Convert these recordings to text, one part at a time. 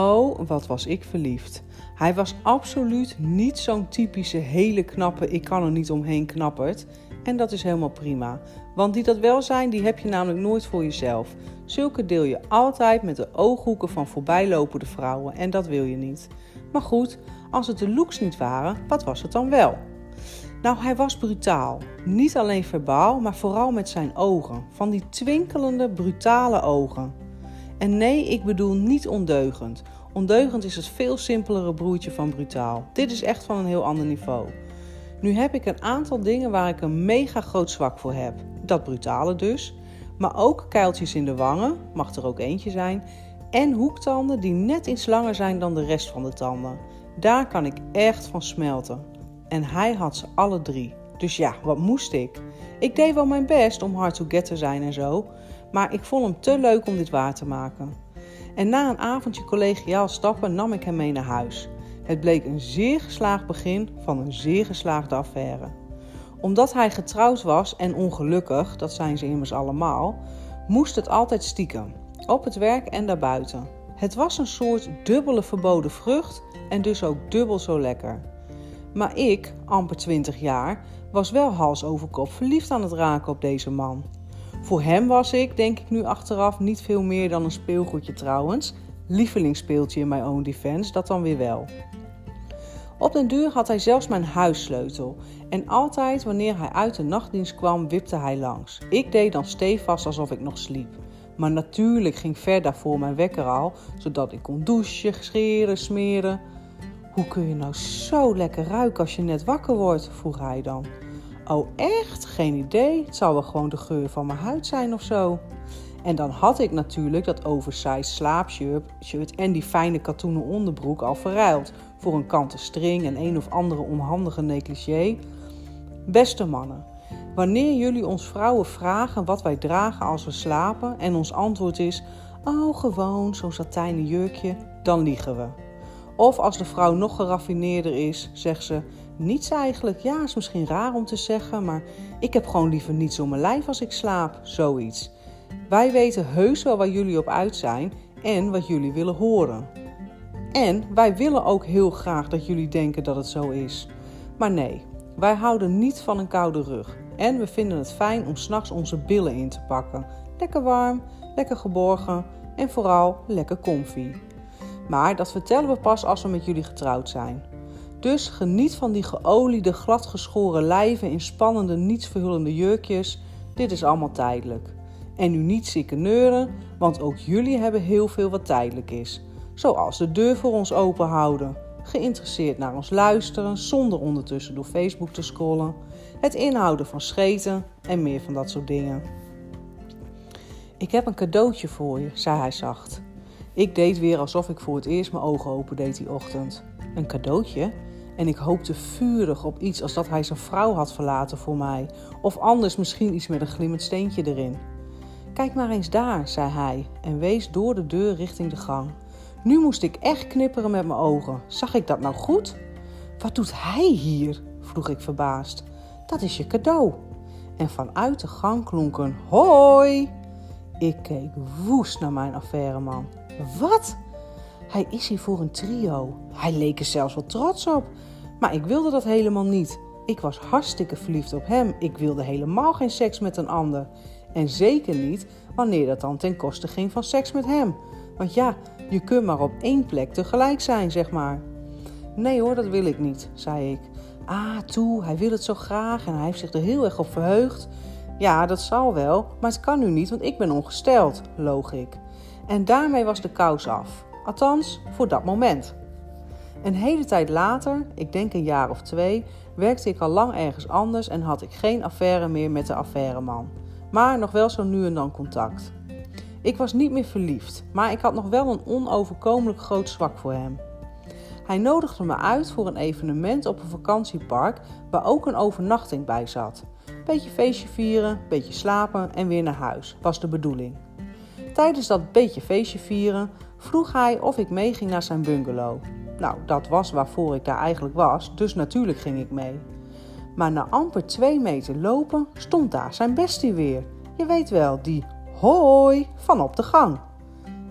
Oh, wat was ik verliefd. Hij was absoluut niet zo'n typische hele knappe, ik kan er niet omheen knapperd. En dat is helemaal prima. Want die dat wel zijn, die heb je namelijk nooit voor jezelf. Zulke deel je altijd met de ooghoeken van voorbijlopende vrouwen en dat wil je niet. Maar goed, als het de looks niet waren, wat was het dan wel? Nou, hij was brutaal. Niet alleen verbaal, maar vooral met zijn ogen. Van die twinkelende, brutale ogen. En nee, ik bedoel niet ondeugend. Ondeugend is het veel simpelere broertje van brutaal. Dit is echt van een heel ander niveau. Nu heb ik een aantal dingen waar ik een mega groot zwak voor heb. Dat brutale dus. Maar ook kuiltjes in de wangen, mag er ook eentje zijn. En hoektanden die net iets langer zijn dan de rest van de tanden. Daar kan ik echt van smelten. En hij had ze alle drie. Dus ja, wat moest ik? Ik deed wel mijn best om hard to get te zijn en zo. Maar ik vond hem te leuk om dit waar te maken. En na een avondje collegiaal stappen nam ik hem mee naar huis. Het bleek een zeer geslaagd begin van een zeer geslaagde affaire. Omdat hij getrouwd was en ongelukkig, dat zijn ze immers allemaal, moest het altijd stiekem, op het werk en daarbuiten. Het was een soort dubbele verboden vrucht en dus ook dubbel zo lekker. Maar ik, amper 20 jaar, was wel hals over kop verliefd aan het raken op deze man. Voor hem was ik, denk ik nu achteraf, niet veel meer dan een speelgoedje trouwens. Lievelingsspeeltje in mijn own defense, dat dan weer wel. Op den duur had hij zelfs mijn huissleutel. En altijd wanneer hij uit de nachtdienst kwam, wipte hij langs. Ik deed dan stevast alsof ik nog sliep. Maar natuurlijk ging ver daarvoor mijn wekker al, zodat ik kon douchen, scheren, smeren. Hoe kun je nou zo lekker ruiken als je net wakker wordt? vroeg hij dan. Oh, echt? Geen idee. Het zou wel gewoon de geur van mijn huid zijn of zo. En dan had ik natuurlijk dat oversized slaapshirt en die fijne katoenen onderbroek al verruild voor een kanten string en een of andere onhandige negligé. Beste mannen, wanneer jullie ons vrouwen vragen wat wij dragen als we slapen en ons antwoord is: Oh, gewoon zo'n satijnen jurkje, dan liegen we. Of als de vrouw nog geraffineerder is, zegt ze: Niets eigenlijk. Ja, is misschien raar om te zeggen, maar ik heb gewoon liever niets om mijn lijf als ik slaap. Zoiets. Wij weten heus wel waar jullie op uit zijn en wat jullie willen horen. En wij willen ook heel graag dat jullie denken dat het zo is. Maar nee, wij houden niet van een koude rug. En we vinden het fijn om s'nachts onze billen in te pakken. Lekker warm, lekker geborgen en vooral lekker comfy. Maar dat vertellen we pas als we met jullie getrouwd zijn. Dus geniet van die geoliede, gladgeschoren lijven in spannende, nietsverhullende jurkjes. Dit is allemaal tijdelijk. En nu niet zieke neuren, want ook jullie hebben heel veel wat tijdelijk is. Zoals de deur voor ons open houden, geïnteresseerd naar ons luisteren zonder ondertussen door Facebook te scrollen, het inhouden van scheten en meer van dat soort dingen. Ik heb een cadeautje voor je, zei hij zacht. Ik deed weer alsof ik voor het eerst mijn ogen open deed die ochtend. Een cadeautje? En ik hoopte vurig op iets als dat hij zijn vrouw had verlaten voor mij. Of anders misschien iets met een glimmend steentje erin. Kijk maar eens daar, zei hij en wees door de deur richting de gang. Nu moest ik echt knipperen met mijn ogen. Zag ik dat nou goed? Wat doet hij hier? vroeg ik verbaasd. Dat is je cadeau. En vanuit de gang klonk een hoi. Ik keek woest naar mijn affaireman. Wat? Hij is hier voor een trio. Hij leek er zelfs wel trots op. Maar ik wilde dat helemaal niet. Ik was hartstikke verliefd op hem. Ik wilde helemaal geen seks met een ander. En zeker niet wanneer dat dan ten koste ging van seks met hem. Want ja, je kunt maar op één plek tegelijk zijn, zeg maar. Nee hoor, dat wil ik niet, zei ik. Ah, toe, hij wil het zo graag en hij heeft zich er heel erg op verheugd. Ja, dat zal wel, maar het kan nu niet, want ik ben ongesteld, loog ik. En daarmee was de kous af. Althans, voor dat moment. Een hele tijd later, ik denk een jaar of twee, werkte ik al lang ergens anders en had ik geen affaire meer met de affaireman. Maar nog wel zo nu en dan contact. Ik was niet meer verliefd, maar ik had nog wel een onoverkomelijk groot zwak voor hem. Hij nodigde me uit voor een evenement op een vakantiepark waar ook een overnachting bij zat. Beetje feestje vieren, beetje slapen en weer naar huis, was de bedoeling. Tijdens dat beetje feestje vieren vroeg hij of ik meeging naar zijn bungalow. Nou, dat was waarvoor ik daar eigenlijk was, dus natuurlijk ging ik mee. Maar na amper twee meter lopen stond daar zijn bestie weer. Je weet wel, die hoi van op de gang.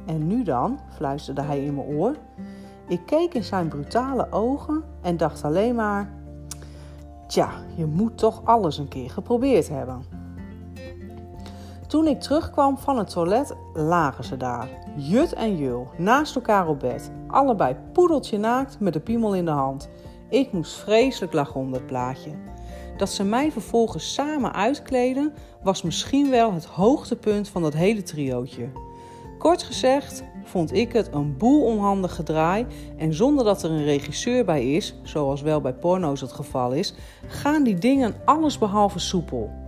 En nu dan? fluisterde hij in mijn oor. Ik keek in zijn brutale ogen en dacht alleen maar: Tja, je moet toch alles een keer geprobeerd hebben. Toen ik terugkwam van het toilet, lagen ze daar. Jut en Jul, naast elkaar op bed. Allebei poedeltje naakt met de piemel in de hand. Ik moest vreselijk lachen om dat plaatje. Dat ze mij vervolgens samen uitkleden, was misschien wel het hoogtepunt van dat hele triootje. Kort gezegd vond ik het een boel onhandig gedraai en zonder dat er een regisseur bij is, zoals wel bij porno's het geval is, gaan die dingen allesbehalve soepel.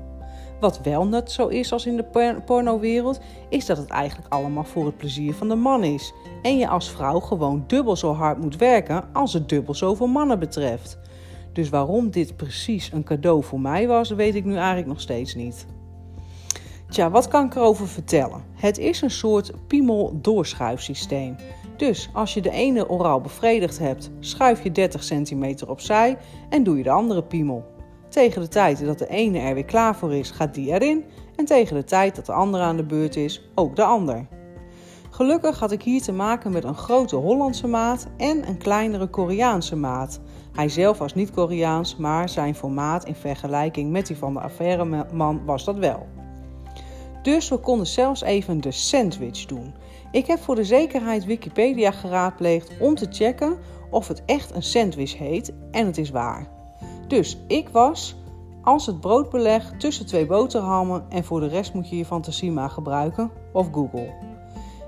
Wat wel net zo is als in de pornowereld, is dat het eigenlijk allemaal voor het plezier van de man is. En je als vrouw gewoon dubbel zo hard moet werken als het dubbel zoveel mannen betreft. Dus waarom dit precies een cadeau voor mij was, weet ik nu eigenlijk nog steeds niet. Tja, wat kan ik erover vertellen? Het is een soort piemel-doorschuifsysteem. Dus als je de ene oraal bevredigd hebt, schuif je 30 centimeter opzij en doe je de andere piemel. Tegen de tijd dat de ene er weer klaar voor is, gaat die erin. En tegen de tijd dat de andere aan de beurt is, ook de ander. Gelukkig had ik hier te maken met een grote Hollandse maat en een kleinere Koreaanse maat. Hij zelf was niet Koreaans, maar zijn formaat in vergelijking met die van de affaire-man was dat wel. Dus we konden zelfs even de sandwich doen. Ik heb voor de zekerheid Wikipedia geraadpleegd om te checken of het echt een sandwich heet en het is waar. Dus ik was als het broodbeleg tussen twee boterhammen en voor de rest moet je je fantasie maar gebruiken of Google.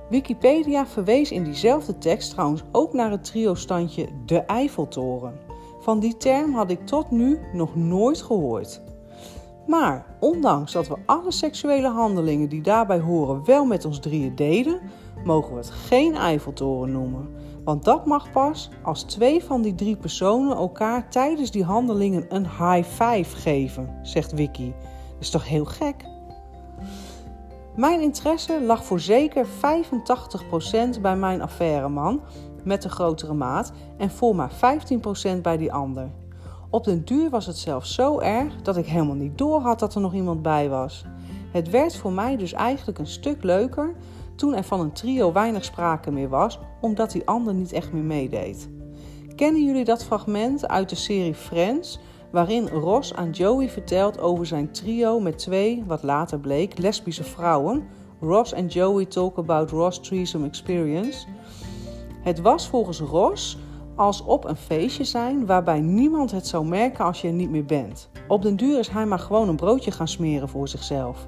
Wikipedia verwees in diezelfde tekst trouwens ook naar het trio-standje de Eiffeltoren. Van die term had ik tot nu nog nooit gehoord. Maar ondanks dat we alle seksuele handelingen die daarbij horen wel met ons drieën deden, mogen we het geen Eiffeltoren noemen. Want dat mag pas als twee van die drie personen elkaar tijdens die handelingen een high five geven, zegt Vicky. Dat is toch heel gek? Mijn interesse lag voor zeker 85% bij mijn affaireman met de grotere maat en voor maar 15% bij die ander. Op den duur was het zelfs zo erg dat ik helemaal niet door had dat er nog iemand bij was. Het werd voor mij dus eigenlijk een stuk leuker toen er van een trio weinig sprake meer was, omdat die ander niet echt meer meedeed. Kennen jullie dat fragment uit de serie Friends, waarin Ross aan Joey vertelt over zijn trio met twee, wat later bleek, lesbische vrouwen? Ross en Joey talk about Ross' threesome experience. Het was volgens Ross als op een feestje zijn waarbij niemand het zou merken als je er niet meer bent. Op den duur is hij maar gewoon een broodje gaan smeren voor zichzelf.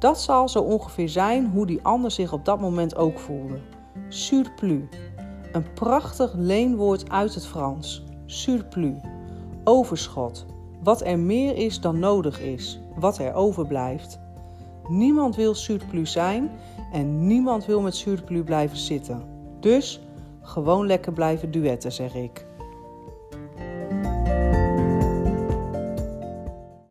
Dat zal zo ongeveer zijn hoe die ander zich op dat moment ook voelde. Surplus. Een prachtig leenwoord uit het Frans. Surplus. Overschot. Wat er meer is dan nodig is. Wat er overblijft. Niemand wil surplus zijn en niemand wil met surplus blijven zitten. Dus gewoon lekker blijven duetten, zeg ik.